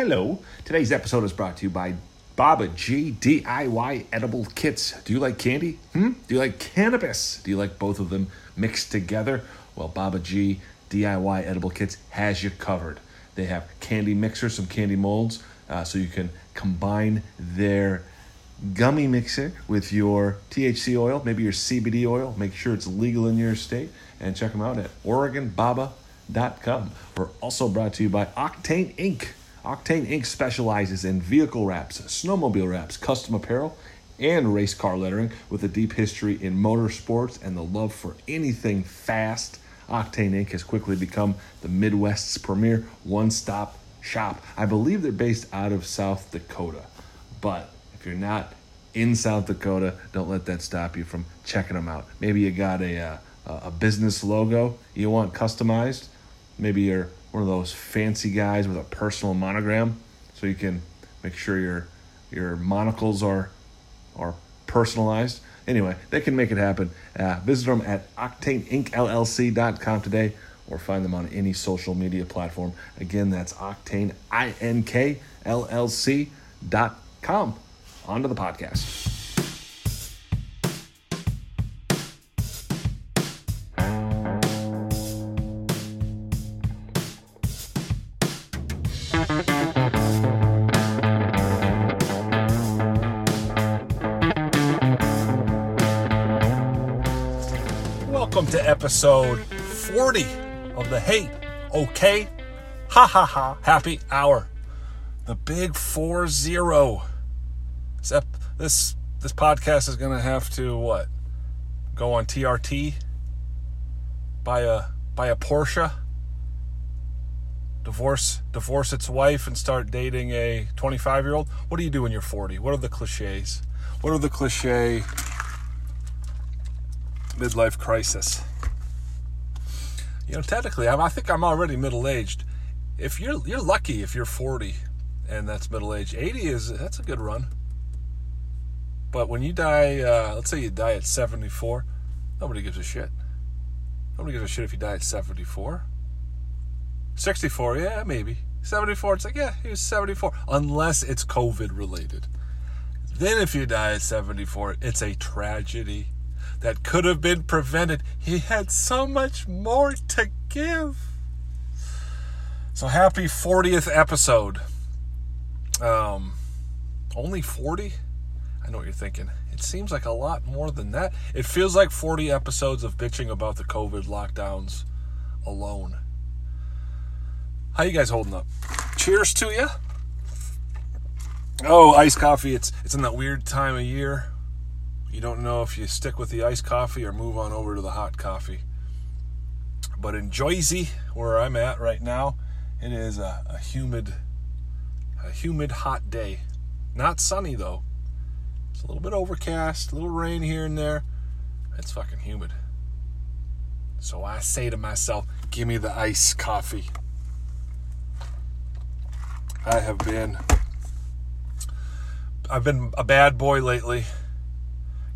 Hello. Today's episode is brought to you by Baba G DIY edible kits. Do you like candy? Hmm? Do you like cannabis? Do you like both of them mixed together? Well, Baba G DIY edible kits has you covered. They have candy mixers, some candy molds, uh, so you can combine their gummy mixer with your THC oil, maybe your CBD oil. Make sure it's legal in your state, and check them out at OregonBaba.com. We're also brought to you by Octane Inc. Octane Inc. specializes in vehicle wraps, snowmobile wraps, custom apparel, and race car lettering with a deep history in motorsports and the love for anything fast. Octane Inc. has quickly become the Midwest's premier one stop shop. I believe they're based out of South Dakota, but if you're not in South Dakota, don't let that stop you from checking them out. Maybe you got a, uh, a business logo you want customized. Maybe you're one of those fancy guys with a personal monogram, so you can make sure your your monocles are are personalized. Anyway, they can make it happen. Uh, visit them at octaneinkllc.com today or find them on any social media platform. Again, that's octane, I-N-K-L-L-C dot com. On to the podcast. Episode 40 of the Hate Okay Ha Ha Ha Happy Hour. The big 4 0. Except this this podcast is gonna have to what? Go on TRT? Buy a buy a Porsche? Divorce divorce its wife and start dating a 25 year old? What do you do when you're 40? What are the cliches? What are the cliche midlife crisis? You know, technically, I'm, I think I'm already middle aged. If you're you're lucky if you're 40 and that's middle age. 80 is that's a good run. But when you die, uh, let's say you die at 74, nobody gives a shit. Nobody gives a shit if you die at 74. 64, yeah, maybe. 74, it's like, yeah, he was 74. Unless it's COVID related. Then if you die at 74, it's a tragedy that could have been prevented. He had so much more to give. So happy 40th episode. Um, only 40? I know what you're thinking. It seems like a lot more than that. It feels like 40 episodes of bitching about the COVID lockdowns alone. How you guys holding up? Cheers to you. Oh, iced coffee. It's it's in that weird time of year. You don't know if you stick with the iced coffee or move on over to the hot coffee. But in Jersey, where I'm at right now, it is a, a humid, a humid hot day. Not sunny though. It's a little bit overcast, a little rain here and there. It's fucking humid. So I say to myself, give me the iced coffee. I have been I've been a bad boy lately.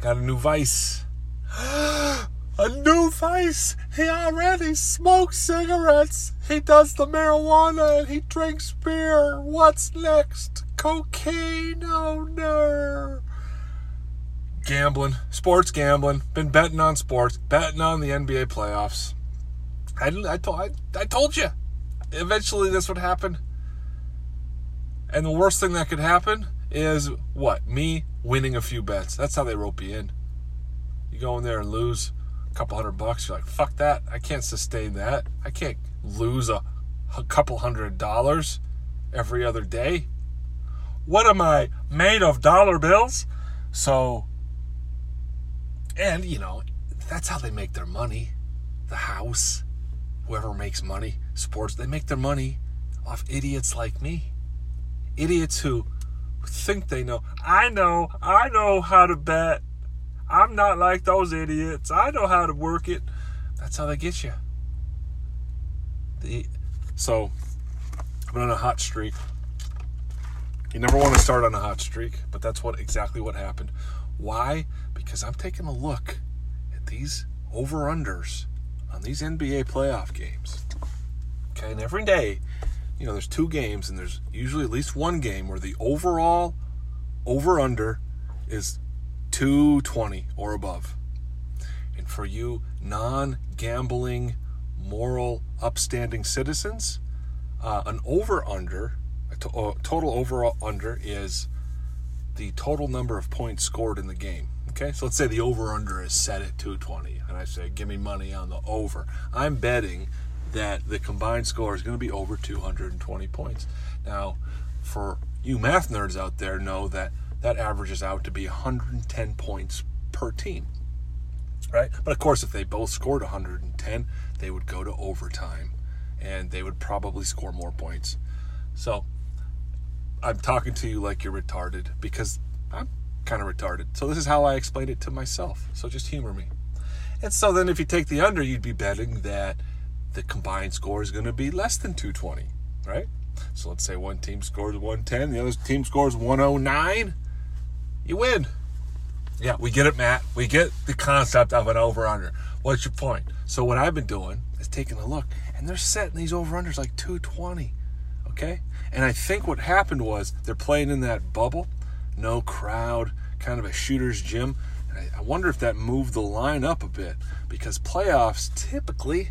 Got a new vice. a new vice. He already smokes cigarettes. He does the marijuana and he drinks beer. What's next? Cocaine? No. Gambling, sports gambling. Been betting on sports, betting on the NBA playoffs. I, I, told, I, I told you. Eventually, this would happen. And the worst thing that could happen is what? Me winning a few bets. That's how they rope you in. You go in there and lose a couple hundred bucks. You're like, fuck that. I can't sustain that. I can't lose a, a couple hundred dollars every other day. What am I made of? Dollar bills? So, and you know, that's how they make their money. The house, whoever makes money, sports, they make their money off idiots like me. Idiots who think they know. I know, I know how to bet. I'm not like those idiots. I know how to work it. That's how they get you. The, so, I'm on a hot streak. You never want to start on a hot streak, but that's what exactly what happened. Why? Because I'm taking a look at these over unders on these NBA playoff games. Okay, and every day you know, there's two games, and there's usually at least one game where the overall over under is 220 or above. And for you non gambling, moral, upstanding citizens, uh, an over under, a to- uh, total overall under is the total number of points scored in the game. Okay, so let's say the over under is set at 220, and I say, give me money on the over. I'm betting that the combined score is going to be over 220 points. Now, for you math nerds out there, know that that averages out to be 110 points per team. Right? But of course, if they both scored 110, they would go to overtime and they would probably score more points. So, I'm talking to you like you're retarded because I'm kind of retarded. So this is how I explained it to myself. So just humor me. And so then if you take the under, you'd be betting that the combined score is going to be less than 220, right? So let's say one team scores 110, the other team scores 109. You win. Yeah, we get it, Matt. We get the concept of an over under. What's your point? So what I've been doing is taking a look, and they're setting these over unders like 220. Okay? And I think what happened was they're playing in that bubble, no crowd, kind of a shooter's gym. And I wonder if that moved the line up a bit because playoffs typically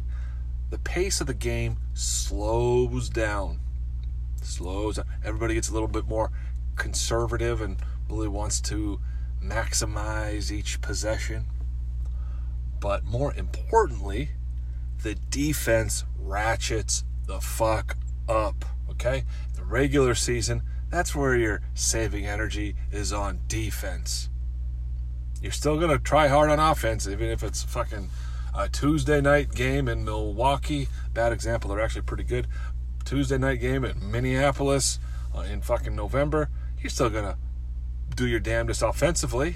the pace of the game slows down. Slows down. Everybody gets a little bit more conservative and really wants to maximize each possession. But more importantly, the defense ratchets the fuck up. Okay? The regular season, that's where your saving energy is on defense. You're still going to try hard on offense, even if it's fucking a Tuesday night game in Milwaukee. Bad example, they're actually pretty good. Tuesday night game in Minneapolis uh, in fucking November. You're still to do your damnedest offensively.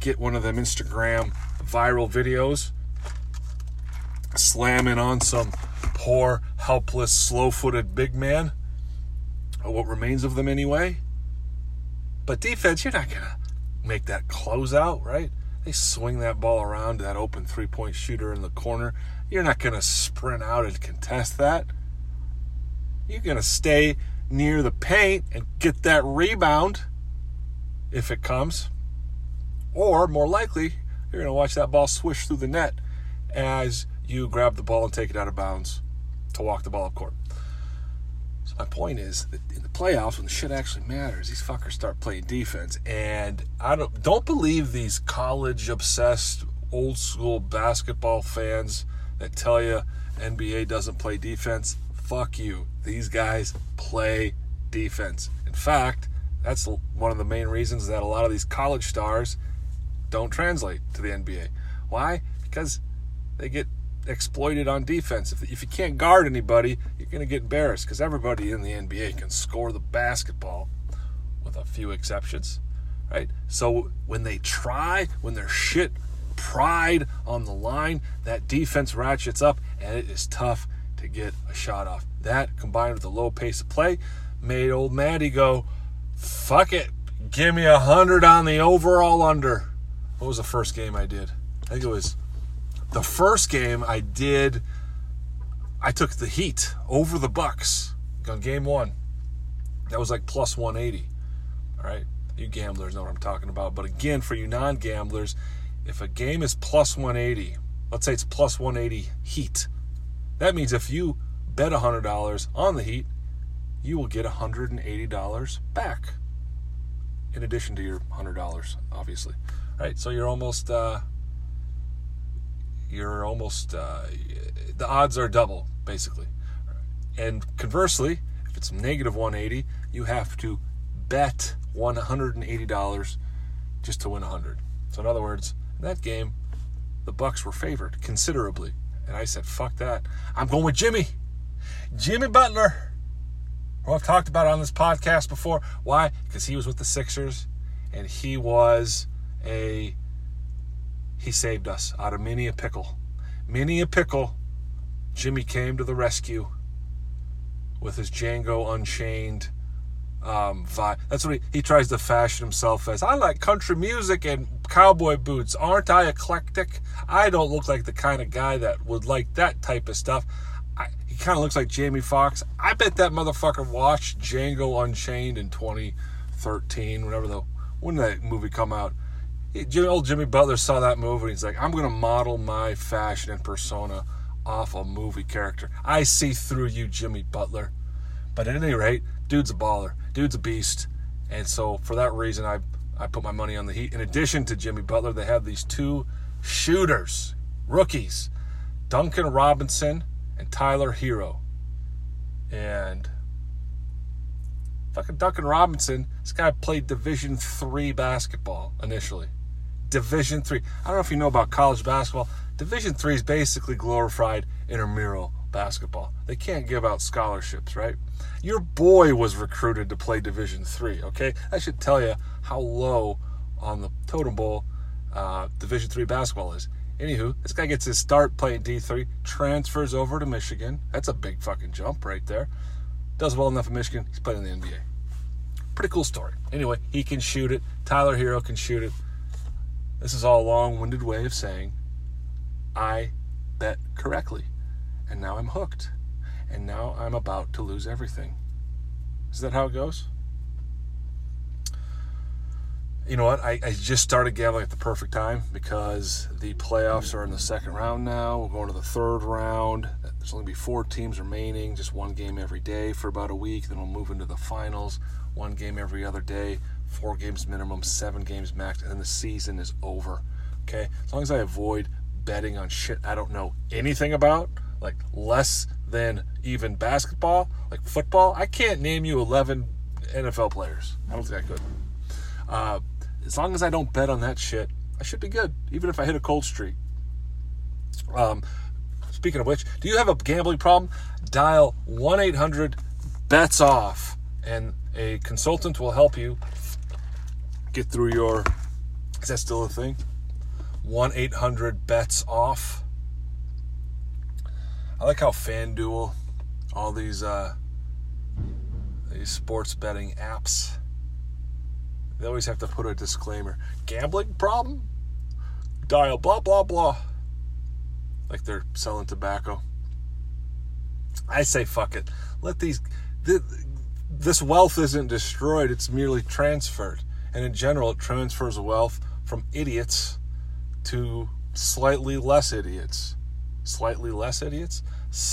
Get one of them Instagram viral videos slamming on some poor, helpless, slow footed big man, or what remains of them anyway. But defense, you're not to make that closeout, right? They swing that ball around to that open three point shooter in the corner. You're not going to sprint out and contest that. You're going to stay near the paint and get that rebound if it comes. Or more likely, you're going to watch that ball swish through the net as you grab the ball and take it out of bounds to walk the ball up court. My point is that in the playoffs, when the shit actually matters, these fuckers start playing defense. And I don't don't believe these college obsessed old school basketball fans that tell you NBA doesn't play defense. Fuck you. These guys play defense. In fact, that's one of the main reasons that a lot of these college stars don't translate to the NBA. Why? Because they get exploited on defense. If, if you can't guard anybody, you're going to get embarrassed because everybody in the NBA can score the basketball, with a few exceptions, right? So when they try, when their shit pride on the line, that defense ratchets up and it is tough to get a shot off. That combined with the low pace of play made old Maddie go, fuck it, give me a hundred on the overall under. What was the first game I did? I think it was the first game I did, I took the Heat over the Bucks on game one. That was like plus 180. All right, you gamblers know what I'm talking about. But again, for you non-gamblers, if a game is plus 180, let's say it's plus 180 Heat, that means if you bet $100 on the Heat, you will get $180 back in addition to your $100, obviously. All right, so you're almost. Uh, you're almost uh, the odds are double basically. And conversely, if it's negative 180, you have to bet $180 just to win 100. So in other words, in that game, the Bucks were favored considerably, and I said, "Fuck that! I'm going with Jimmy, Jimmy Butler." Who I've talked about on this podcast before. Why? Because he was with the Sixers, and he was a he saved us out of many a pickle. Many a pickle, Jimmy came to the rescue with his Django Unchained um, vibe. That's what he, he tries to fashion himself as. I like country music and cowboy boots. Aren't I eclectic? I don't look like the kind of guy that would like that type of stuff. I, He kind of looks like Jamie Foxx. I bet that motherfucker watched Django Unchained in 2013, whenever the when did that movie come out? He, old Jimmy Butler saw that movie and he's like, I'm going to model my fashion and persona off a movie character. I see through you, Jimmy Butler. But at any rate, dude's a baller. Dude's a beast. And so for that reason, I I put my money on the Heat. In addition to Jimmy Butler, they have these two shooters, rookies, Duncan Robinson and Tyler Herro. And fucking Duncan Robinson, this guy played Division three basketball initially. Division three. I don't know if you know about college basketball. Division three is basically glorified intramural basketball. They can't give out scholarships, right? Your boy was recruited to play Division three. Okay, that should tell you how low on the totem pole uh, Division three basketball is. Anywho, this guy gets his start playing D3, transfers over to Michigan. That's a big fucking jump right there. Does well enough in Michigan. He's playing in the NBA. Pretty cool story. Anyway, he can shoot it. Tyler Herro can shoot it. This is all a long winded way of saying I bet correctly. And now I'm hooked. And now I'm about to lose everything. Is that how it goes? you know what? I, I, just started gambling at the perfect time because the playoffs are in the second round now. We're going to the third round. There's only be four teams remaining, just one game every day for about a week. Then we'll move into the finals, one game every other day, four games minimum, seven games max, and then the season is over. Okay? As long as I avoid betting on shit I don't know anything about, like less than even basketball, like football, I can't name you 11 NFL players. I don't think I could. Uh, as long as I don't bet on that shit, I should be good, even if I hit a cold streak. Um, speaking of which, do you have a gambling problem? Dial 1 800 bets off, and a consultant will help you get through your. Is that still a thing? 1 800 bets off. I like how FanDuel, all these uh, these sports betting apps, they always have to put a disclaimer. Gambling problem? Dial blah blah blah. Like they're selling tobacco. I say fuck it. Let these this wealth isn't destroyed, it's merely transferred. And in general, it transfers wealth from idiots to slightly less idiots. Slightly less idiots?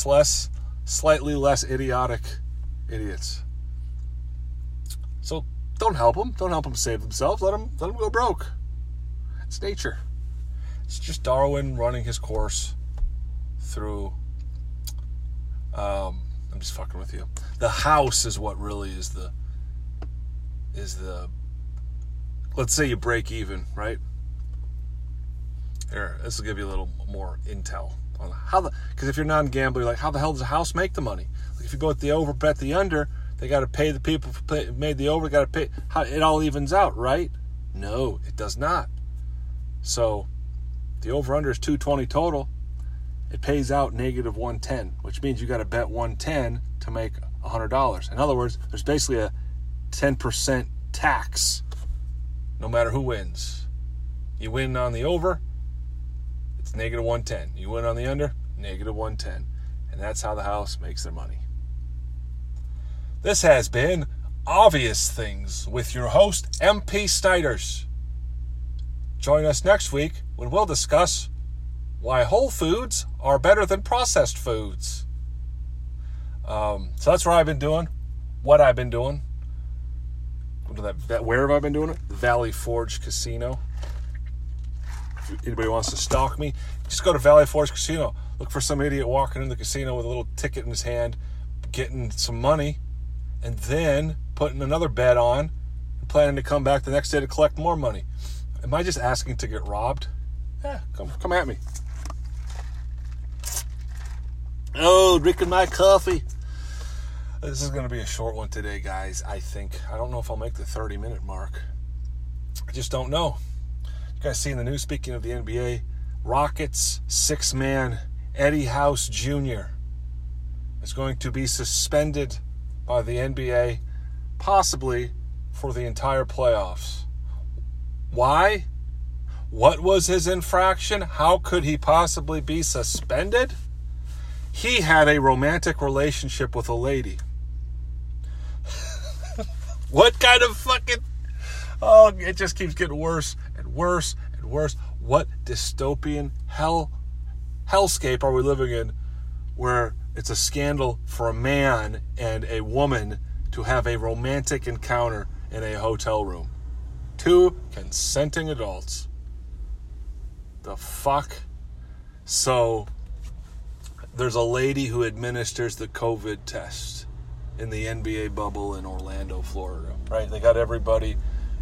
Less, slightly less idiotic idiots. So don't help them. Don't help them save themselves. Let them let them go broke. It's nature. It's just Darwin running his course through. Um, I'm just fucking with you. The house is what really is the is the. Let's say you break even, right? Here, this will give you a little more intel on how the because if you're non-gambler, like how the hell does a house make the money? Like if you go with the over, bet the under they got to pay the people who made the over. Got to pay. How, it all evens out, right? No, it does not. So, the over under is 220 total. It pays out negative 110, which means you got to bet 110 to make $100. In other words, there's basically a 10% tax no matter who wins. You win on the over, it's negative 110. You win on the under, negative 110. And that's how the house makes their money. This has been Obvious Things with your host, MP Snyders. Join us next week when we'll discuss why whole foods are better than processed foods. Um, so that's what I've been doing, what I've been doing. That, that, where have I been doing it? Valley Forge Casino. If anybody wants to stalk me, just go to Valley Forge Casino. Look for some idiot walking in the casino with a little ticket in his hand, getting some money and then putting another bet on and planning to come back the next day to collect more money. Am I just asking to get robbed? Yeah, come come at me. Oh, drinking my coffee. This is going to be a short one today, guys. I think. I don't know if I'll make the 30 minute mark. I just don't know. You guys seen the news? Speaking of the NBA, Rockets six man Eddie House Jr. is going to be suspended by the NBA, possibly for the entire playoffs. Why? What was his infraction? How could he possibly be suspended? he had a romantic relationship with a lady. What kind of fucking. Oh, it just keeps getting worse and worse and worse. What dystopian hell hellscape are we living in where it's a scandal for a man and a woman to have a romantic encounter in a hotel room? Two consenting adults. The fuck? So, there's a lady who administers the COVID test in the NBA bubble in Orlando, Florida, right? They got everybody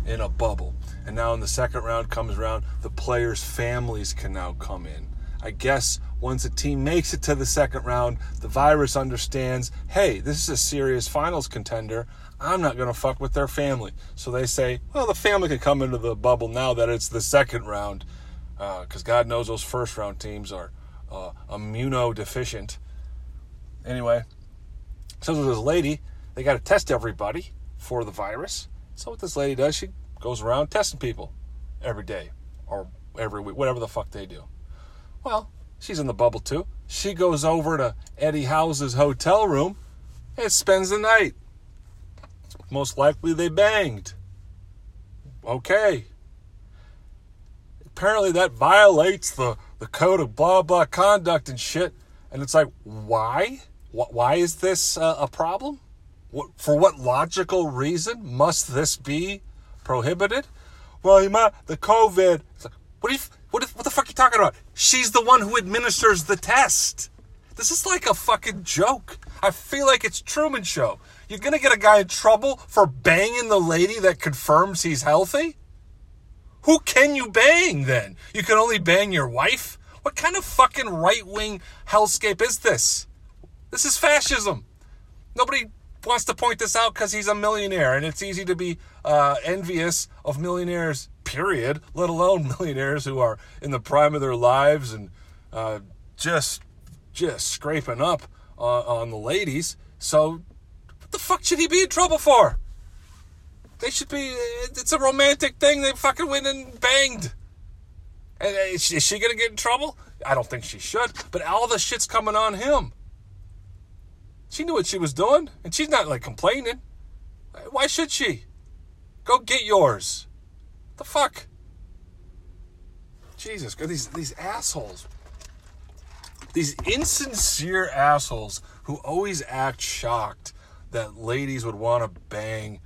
in a bubble. And now, in the second round comes around, the players' families can now come in. I guess once a team makes it to the second round, the virus understands hey, this is a serious finals contender. I'm not going to fuck with their family. So they say, well, the family can come into the bubble now that it's the second round because uh, God knows those first round teams are uh, immunodeficient. Anyway, so there's this lady, they got to test everybody for the virus. So what this lady does, she goes around testing people every day or every week, whatever the fuck they do. Well, she's in the bubble too. She goes over to Eddie House's hotel room and spends the night. Most likely they banged. Okay, apparently that violates the, the code of blah blah conduct and shit. And it's like, why? Why is this uh, a problem? For what logical reason must this be prohibited? Well, you might, the COVID. What, you, what, what the fuck are you talking about? She's the one who administers the test. This is like a fucking joke. I feel like it's Truman Show. You're gonna get a guy in trouble for banging the lady that confirms he's healthy? Who can you bang then? You can only bang your wife? What kind of fucking right wing hellscape is this? This is fascism. Nobody wants to point this out because he's a millionaire, and it's easy to be uh, envious of millionaires, period, let alone millionaires who are in the prime of their lives and uh, just just scraping up uh, on the ladies. So, what the fuck should he be in trouble for? They should be. It's a romantic thing. They fucking went and banged. And uh, is she gonna get in trouble? I don't think she should. But all the shit's coming on him. She knew what she was doing, and she's not like complaining. Why should she? Go get yours. The fuck? Jesus, these these assholes. These insincere assholes who always act shocked that ladies would want to bang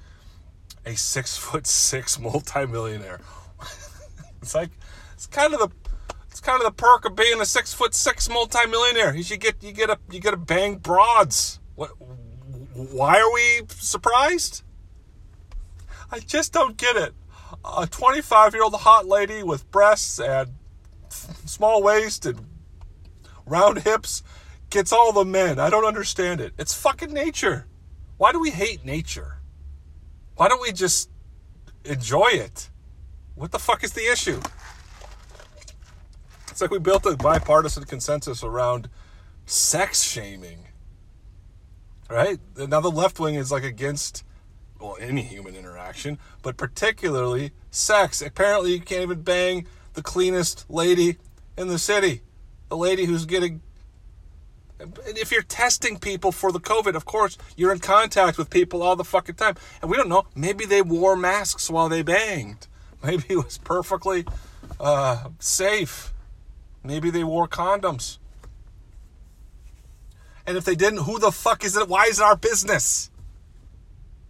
a six foot six multimillionaire. it's like it's kind of the kind of the perk of being a six foot six multimillionaire. You get you get a you get a bang broads. What? Why are we surprised? I just don't get it. A 25 year old hot lady with breasts and small waist and round hips gets all the men. I don't understand it. It's fucking nature. Why do we hate nature? Why don't we just enjoy it? What the fuck is the issue? It's like we built a bipartisan consensus around sex shaming. Right? Now the left wing is like against well any human interaction, but particularly sex. Apparently you can't even bang the cleanest lady in the city. The lady who's getting if you're testing people for the COVID, of course, you're in contact with people all the fucking time. And we don't know. Maybe they wore masks while they banged. Maybe it was perfectly uh, safe. Maybe they wore condoms. And if they didn't, who the fuck is it? Why is it our business?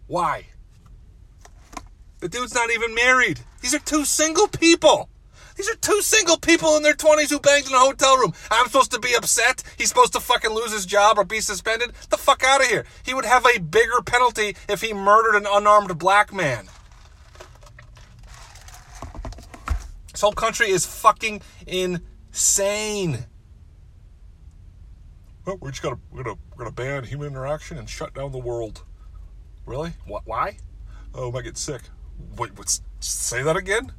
Why? The dude's not even married. These are two single people. These are two single people in their 20s who banged in a hotel room. I'm supposed to be upset. He's supposed to fucking lose his job or be suspended. The fuck out of here. He would have a bigger penalty if he murdered an unarmed black man. This whole country is fucking insane. Well, we just gotta we're gonna we're gonna ban human interaction and shut down the world. Really? What? Why? Oh, I might get sick. Wait, what's say that again?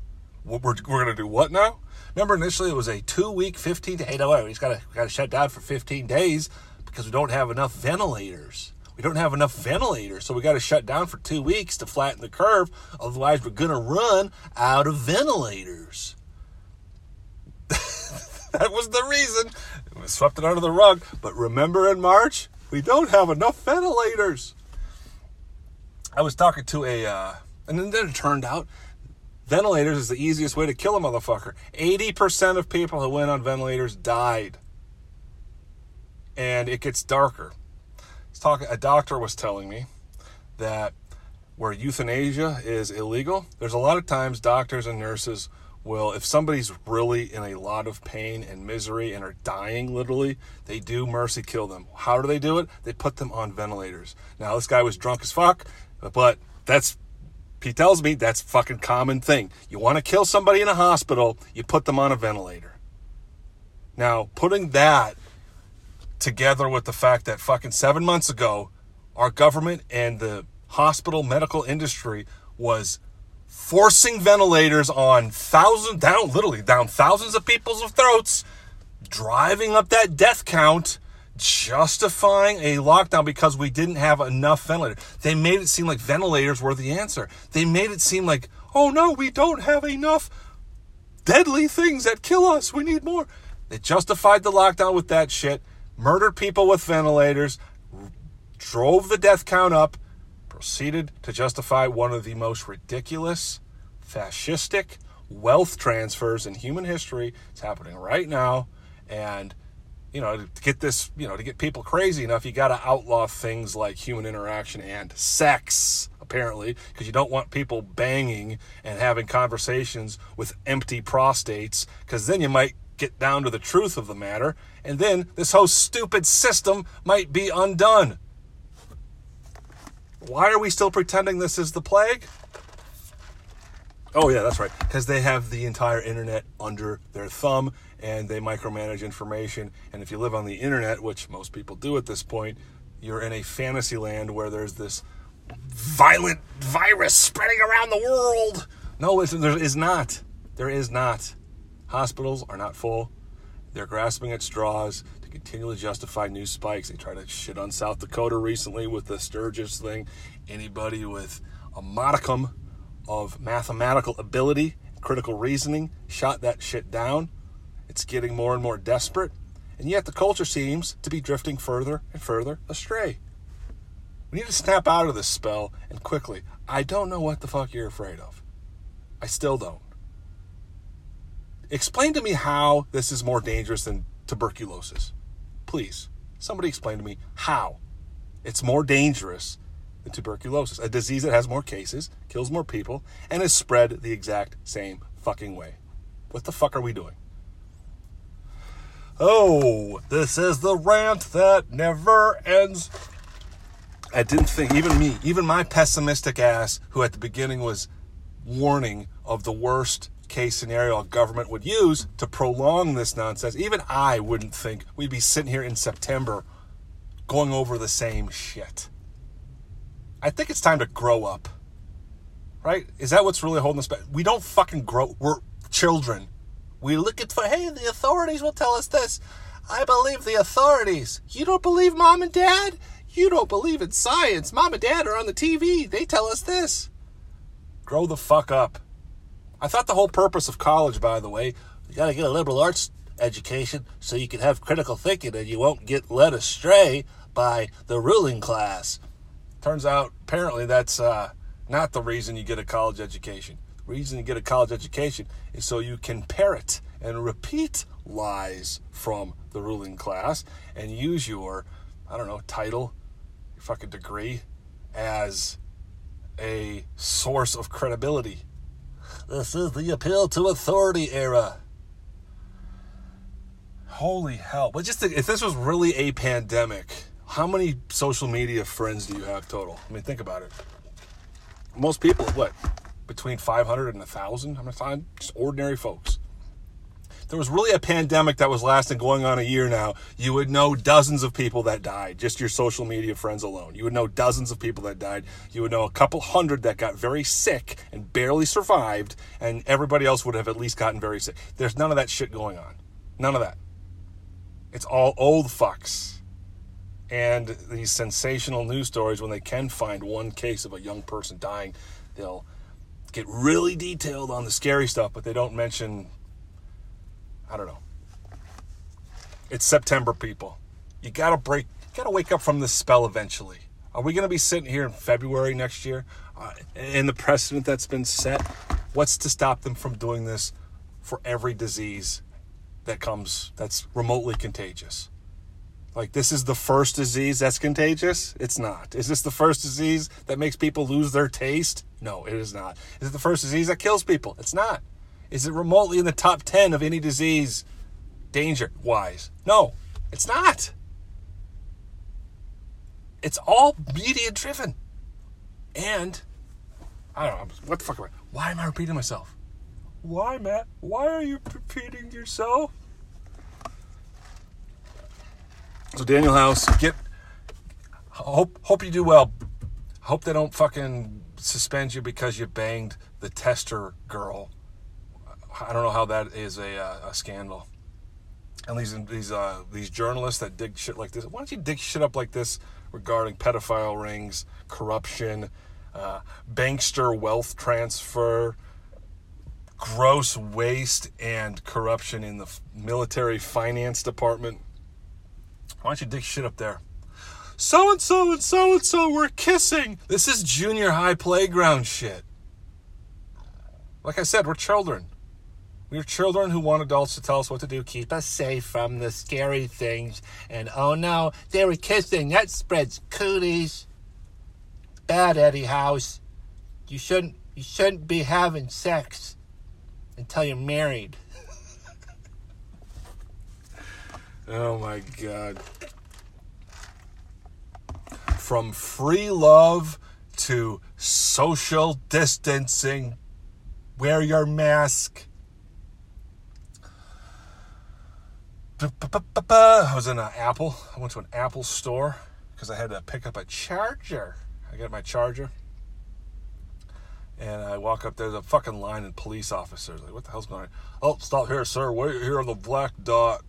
What we're, we're to do what now? Remember, initially it was a two week, 15 day, no, we've got to, got to shut down for 15 days because we don't have enough ventilators. We don't have enough ventilators, so we got to shut down for two weeks to flatten the curve. Otherwise, we're to run out of ventilators. that was the reason. We swept it under the rug. But remember in March, we don't have enough ventilators. I was talking to a, uh, and then it turned out ventilators is the easiest way to kill a motherfucker. 80% of people who went on ventilators died. And it gets darker. Talking, a doctor was telling me that where euthanasia is illegal, there's a lot of times doctors and nurses will, if somebody's really in a lot of pain and misery and are dying literally, they do mercy kill them. How do they do it? They put them on ventilators. Now, this guy was drunk as fuck, but that's, he tells me that's fucking common thing. You want to kill somebody in a hospital, you put them on a ventilator. Now, putting that together with the fact that fucking seven months ago, our government and the hospital medical industry was forcing ventilators on thousands down literally down thousands of people's throats driving up that death count justifying a lockdown because we didn't have enough ventilators. They made it seem like ventilators were the answer. They made it seem like oh no we don't have enough deadly things that kill us. We need more. They justified the lockdown with that shit murdered people with ventilators drove the death count up proceeded to justify one of the most ridiculous, fascistic wealth transfers in human history. It's happening right now. And, you know, to get this, you know, to get people crazy enough, you got to outlaw things like human interaction and sex, apparently, because you don't want people banging and having conversations with empty prostates, because then you might get down to the truth of the matter. And then this whole stupid system might be undone. Why are we still pretending this is the plague? Oh, yeah, that's right. Because they have the entire internet under their thumb and they micromanage information. And if you live on the internet, which most people do at this point, you're in a fantasy land where there's this violent virus spreading around the world. No, there is not. There is not. Hospitals are not full. They're grasping at straws continually justify new spikes. They tried to shit on South Dakota recently with the Sturgis thing. Anybody with a modicum of mathematical ability, critical reasoning, shot that shit down. It's getting more and more desperate. And yet the culture seems to be drifting further and further astray. We need to snap out of this spell and quickly. I don't know what the fuck you're afraid of. I still don't. Explain to me how this is more dangerous than tuberculosis. Please, somebody explain to me how it's more dangerous than tuberculosis, a disease that has more cases, kills more people, and is spread the exact same fucking way. What the fuck are we doing? Oh, this is the rant that never ends. I didn't think, even me, even my pessimistic ass, who at the beginning was warning of the worst case scenario a government would use to prolong this nonsense, even I wouldn't think we'd be sitting here in September going over the same shit. I think it's time to grow up. Right? Is that what's really holding us back? We don't fucking grow. We're children. We look at for hey, the authorities will tell us this. I believe the authorities. You don't believe mom and dad? You don't believe in science. Mom and dad are on the TV. They tell us this. Grow the fuck up. I thought the whole purpose of college, by the way, you got to get a liberal arts education so you can have critical thinking and you won't get led astray by the ruling class. Turns out, apparently, that's uh, not the reason you get a college education. The reason you get a college education is so you can parrot and repeat lies from the ruling class and use your, I don't know, title, your fucking degree as a source of credibility this is the appeal to authority era. Holy hell. But just if this was really a pandemic, how many social media friends do you have total? I mean, think about it. Most people, what, between 500 and 1,000? I'm going to find just ordinary folks there was really a pandemic that was lasting going on a year now, you would know dozens of people that died, just your social media friends alone. You would know dozens of people that died. You would know a couple hundred that got very sick and barely survived, and everybody else would have at least gotten very sick. There's none of that shit going on. None of that. It's all old fucks. And these sensational news stories, when they can find one case of a young person dying, they'll get really detailed on the scary stuff, but they don't mention I don't know. It's September, people. You gotta break. You gotta wake up from this spell eventually. Are we gonna be sitting here in February next year? Uh, and the precedent that's been set. What's to stop them from doing this for every disease that comes that's remotely contagious? Like this is the first disease that's contagious? It's not. Is this the first disease that makes people lose their taste? No, it is not. Is it the first disease that kills people? It's not. Is it remotely in the top 10 of any disease danger wise? No, it's not. It's all media driven. And I don't know, what the fuck am I? Why am I repeating myself? Why, Matt? Why are you repeating yourself? So Danuel House, get hope hope you do well. Hope they don't fucking suspend you because you banged the tester girl. I don't know how that is a, uh, a scandal. And these these uh, these journalists that dig shit like this, why don't you dig shit up like this regarding pedophile rings, corruption, uh, bankster wealth transfer, gross waste and corruption in the military finance department? Why don't you dig shit up there? So and so and so and so were kissing. This is junior high playground shit. Like I said, we're children. We're children who want adults to tell us what to do, keep us safe from the scary things. And oh no, they were kissing. That spreads cooties. Bad, Eddie House. You shouldn't. You shouldn't be having sex until you're married. oh my god. From free love to social distancing, wear your mask. I was in an Apple. I went to an Apple store because I had to pick up a charger. I got my charger. And I walk up, there's a fucking line of police officers. Like, what the hell's going on? Oh, stop here, sir. Wait here on the black dot.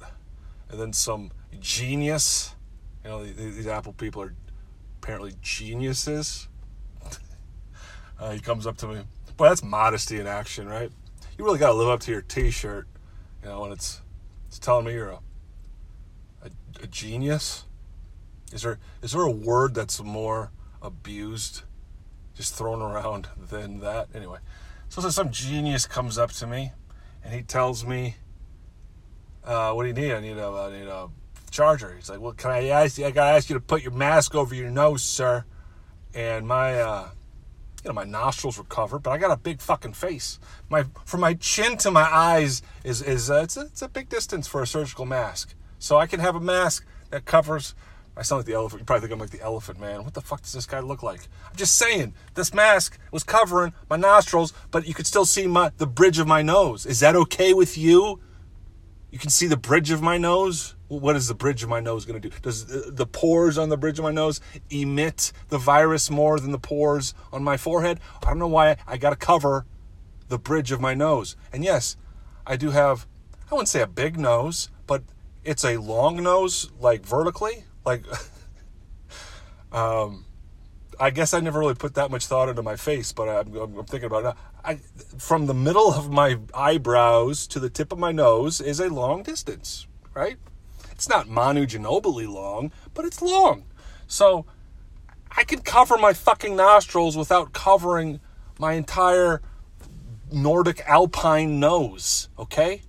And then some genius. You know, these Apple people are apparently geniuses. uh, he comes up to me. Boy, that's modesty in action, right? You really got to live up to your T-shirt, you know, when it's it's telling me you're a, a, a genius. Is there is there a word that's more abused, just thrown around than that? Anyway, so, so some genius comes up to me, and he tells me, uh, "What do you need? I need a I need a charger." He's like, "Well, can I ask? I gotta ask you to put your mask over your nose, sir." And my uh, you know, my nostrils were covered, but I got a big fucking face. My from my chin to my eyes is is uh, it's a, it's a big distance for a surgical mask. So I can have a mask that covers. I sound like the elephant. You probably think I'm like the elephant man. What the fuck does this guy look like? I'm just saying. This mask was covering my nostrils, but you could still see my the bridge of my nose. Is that okay with you? You can see the bridge of my nose what is the bridge of my nose going to do? Does the pores on the bridge of my nose emit the virus more than the pores on my forehead? I don't know why I got to cover the bridge of my nose. And yes, I do have, I wouldn't say a big nose, but it's a long nose, like vertically. Like, um, I guess I never really put that much thought into my face, but I'm, I'm thinking about it. I, from the middle of my eyebrows to the tip of my nose is a long distance, right? It's not Manu Ginobili long, but it's long. So I can cover my fucking nostrils without covering my entire Nordic alpine nose, okay?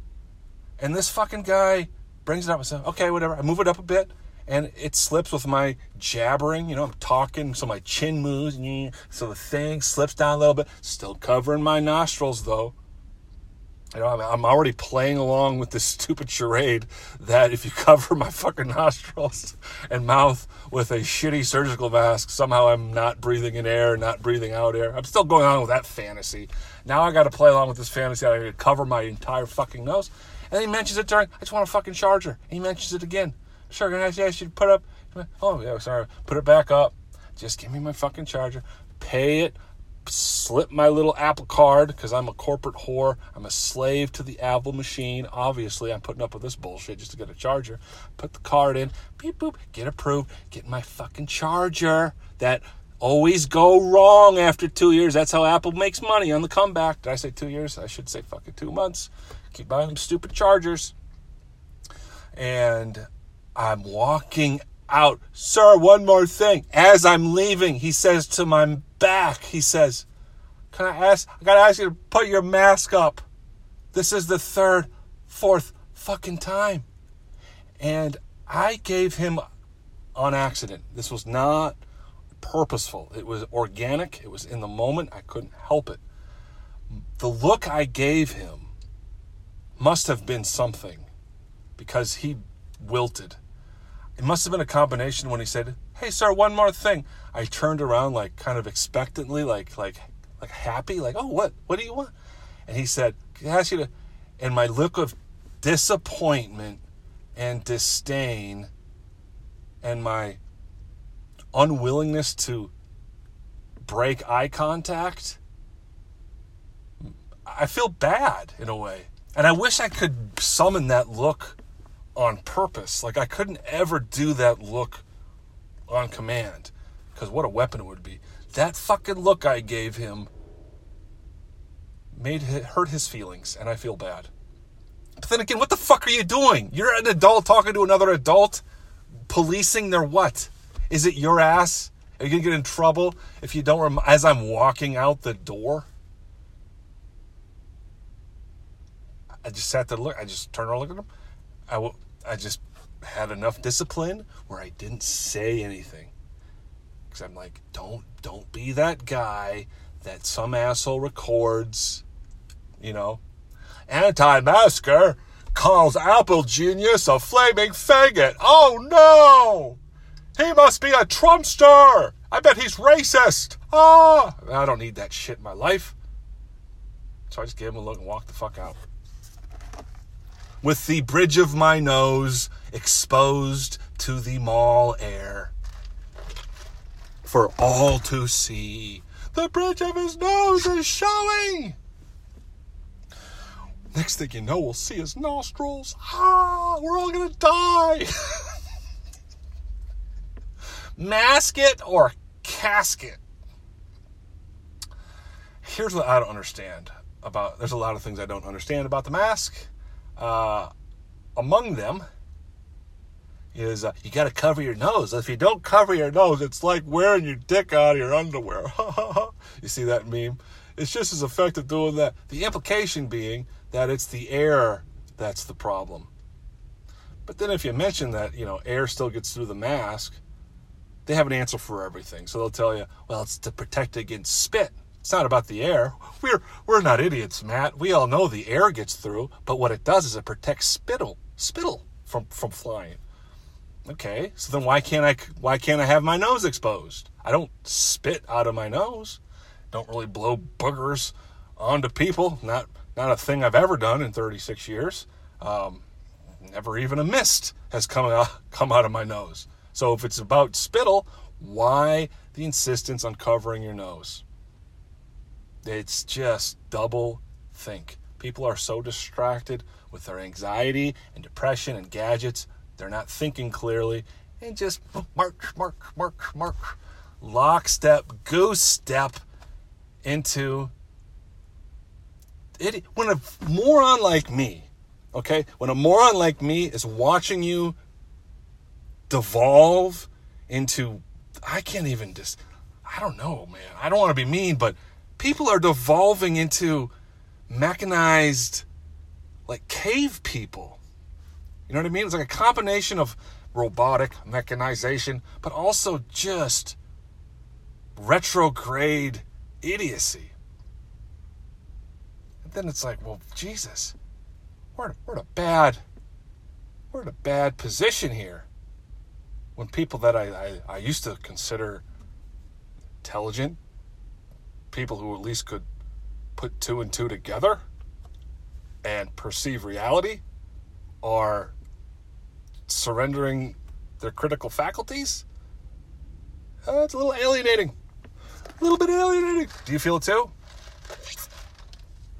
And this fucking guy brings it up and says, okay, whatever. I move it up a bit and it slips with my jabbering. You know, I'm talking, so my chin moves, so the thing slips down a little bit. Still covering my nostrils though. You know, I'm already playing along with this stupid charade that if you cover my fucking nostrils and mouth with a shitty surgical mask, somehow I'm not breathing in air, not breathing out air. I'm still going on with that fantasy. Now I got to play along with this fantasy. I got to cover my entire fucking nose. And he mentions it during, I just want a fucking charger. And he mentions it again. Sure, can I ask you to put up, oh, yeah, sorry, put it back up. Just give me my fucking charger. Pay it slip my little Apple card because I'm a corporate whore. I'm a slave to the Apple machine. Obviously, I'm putting up with this bullshit just to get a charger. Put the card in, beep boop, get approved, get my fucking charger. That always go wrong after two years. That's how Apple makes money on the comeback. Did I say two years? I should say fucking two months. Keep buying them stupid chargers. And I'm walking out. Sir, one more thing. As I'm leaving, he says to my back, he says, Can I ask? I gotta ask you to put your mask up. This is the third, fourth fucking time. And I gave him on accident. This was not purposeful. It was organic. It was in the moment. I couldn't help it. The look I gave him must have been something because he wilted. It must have been a combination when he said, "Hey, sir, one more thing." I turned around like kind of expectantly, like like like happy, like, "Oh, what? What do you want?" And he said, "Can I ask you to?" And my look of disappointment and disdain and my unwillingness to break eye contact, I feel bad in a way. And I wish I could summon that look on purpose. Like I couldn't ever do that look on command. Because what a weapon it would be. That fucking look I gave him made hurt his feelings, and I feel bad. But then again, what the fuck are you doing? You're an adult talking to another adult, policing their what? Is it your ass? Are you gonna get in trouble if you don't? Rem- as I'm walking out the door, I just sat there. Look, I just turned around, looked at him. I, w- I just had enough discipline where I didn't say anything because I'm like, don't, don't be that guy that some asshole records. You know, anti-masker calls Apple Genius a flaming faggot. Oh no! He must be a Trumpster! I bet he's racist! Ah! I don't need that shit in my life. So I just gave him a look and walked the fuck out. With the bridge of my nose exposed to the mall air. For all to see. The bridge of his nose is showing! Next thing you know, we'll see his nostrils. Ah, we're all gonna die. Mask it or casket. Here's what I don't understand about. There's a lot of things I don't understand about the mask. Uh, among them is uh, you got to cover your nose. If you don't cover your nose, it's like wearing your dick out of your underwear. you see that meme? It's just as effective doing that. The implication being that it's the air that's the problem. But then if you mention that, you know, air still gets through the mask, they have an answer for everything. So they'll tell you, well, it's to protect against spit. It's not about the air. We're we're not idiots, Matt. We all know the air gets through, but what it does is it protects spittle, spittle from from flying. Okay, so then why can't I why can't I have my nose exposed? I don't spit out of my nose. Don't really blow boogers onto people. Not not a thing I've ever done in 36 years. Um, never even a mist has come come out of my nose. So if it's about spittle, why the insistence on covering your nose? It's just double think. People are so distracted with their anxiety and depression and gadgets, they're not thinking clearly and just mark, mark, mark, mark, lockstep, goose step into it. When a moron like me, okay, when a moron like me is watching you devolve into, I can't even just, I don't know, man. I don't want to be mean, but people are devolving into mechanized, like cave people. You know what I mean? It's like a combination of robotic mechanization, but also just retrograde idiocy. And then it's like, well, Jesus, we're, we're in a bad, we're in a bad position here. When people that I, I, I used to consider intelligent, people who at least could put two and two together and perceive reality are surrendering their critical faculties, uh, it's a little alienating. A little bit alienating. Do you feel it too?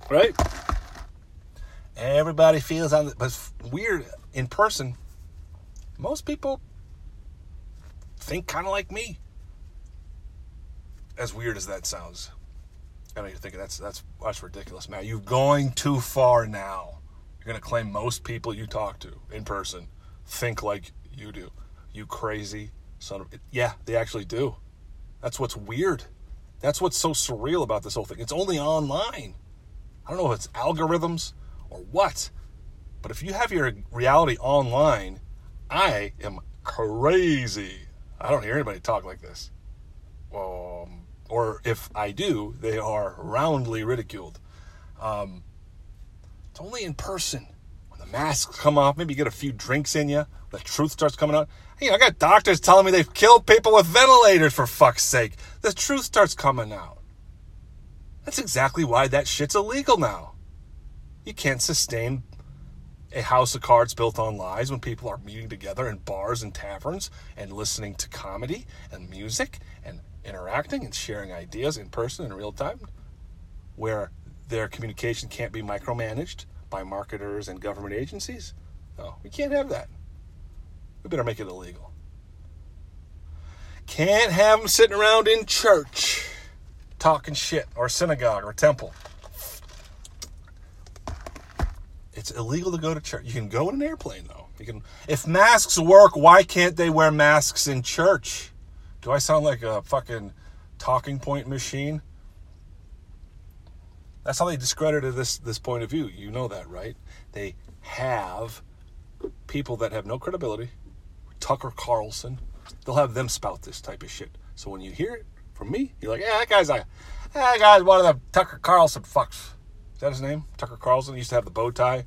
Right? Everybody feels on the, but weird in person. Most people think kind of like me. As weird as that sounds. I know you're thinking that's that's that's ridiculous, Matt. You're going too far now. You're gonna claim most people you talk to in person think like you do. You crazy son of Yeah, they actually do. That's what's weird. That's what's so surreal about this whole thing. It's only online. I don't know if it's algorithms or what, but if you have your reality online, I am crazy. I don't hear anybody talk like this. Or if I do, they are roundly ridiculed. Um, it's only in person. When the masks come off, maybe you get a few drinks in you, the truth starts coming out. Hey, I got doctors telling me they've killed people with ventilators for fuck's sake. The truth starts coming out. That's exactly why that shit's illegal now. You can't sustain a house of cards built on lies when people are meeting together in bars and taverns and listening to comedy and music and interacting and sharing ideas in person in real time, where their communication can't be micromanaged by marketers and government agencies. No, we can't have that. We better make it illegal. Can't have them sitting around in church talking shit or synagogue or temple. It's illegal to go to church. You can go in an airplane though. You can if masks work, why can't they wear masks in church? Do I sound like a fucking talking point machine? That's how they discredited this this point of view. You know that, right? They have people that have no credibility. Tucker Carlson. They'll have them spout this type of shit. So when you hear it from me, you're like, yeah, that guy's a that guy's one of the Tucker Carlson fucks. Is that his name? Tucker Carlson he used to have the bow tie.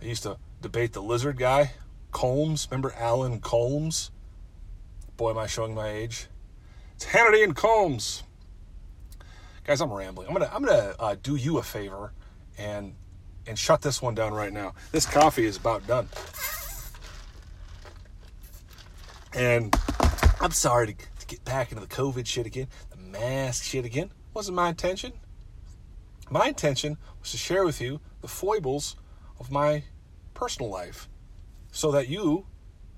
He used to debate the lizard guy, Colmes. Remember Alan Colmes? Boy, am I showing my age. It's Hannity and Colmes. Guys, I'm rambling. I'm gonna I'm gonna uh, do you a favor and and shut this one down right now. This coffee is about done. And I'm sorry to, to get back into the COVID shit again, the mask shit again. Wasn't my intention. My intention was to share with you the foibles of my personal life so that you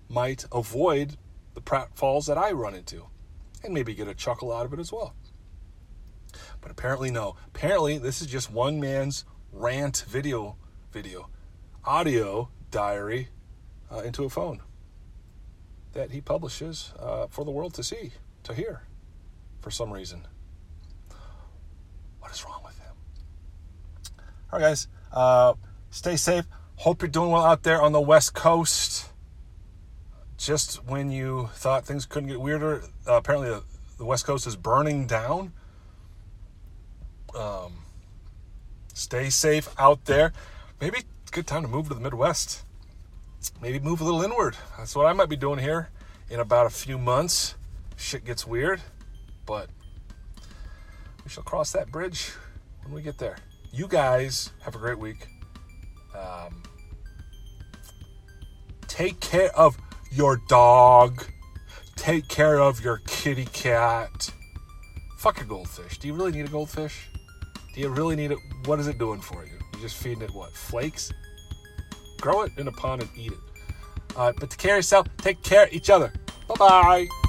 might avoid the pratfalls that I run into and maybe get a chuckle out of it as well. But apparently, no. Apparently, this is just one man's rant video, video, audio diary uh, into a phone that he publishes uh, for the world to see, to hear, for some reason. What is wrong with him? All right, guys. Uh, stay safe. Hope you're doing well out there on the West Coast. Just when you thought things couldn't get weirder, uh, apparently the, the West Coast is burning down. Um, stay safe out there. Maybe it's a good time to move to the Midwest. Maybe move a little inward. That's what I might be doing here in about a few months. Shit gets weird, but we shall cross that bridge when we get there. You guys have a great week. Um, take care of your dog. Take care of your kitty cat. Fuck a goldfish. Do you really need a goldfish? Do you really need it? What is it doing for you? You're just feeding it what? Flakes? Grow it in a pond and eat it. Uh, but to care yourself, take care of each other. Bye bye.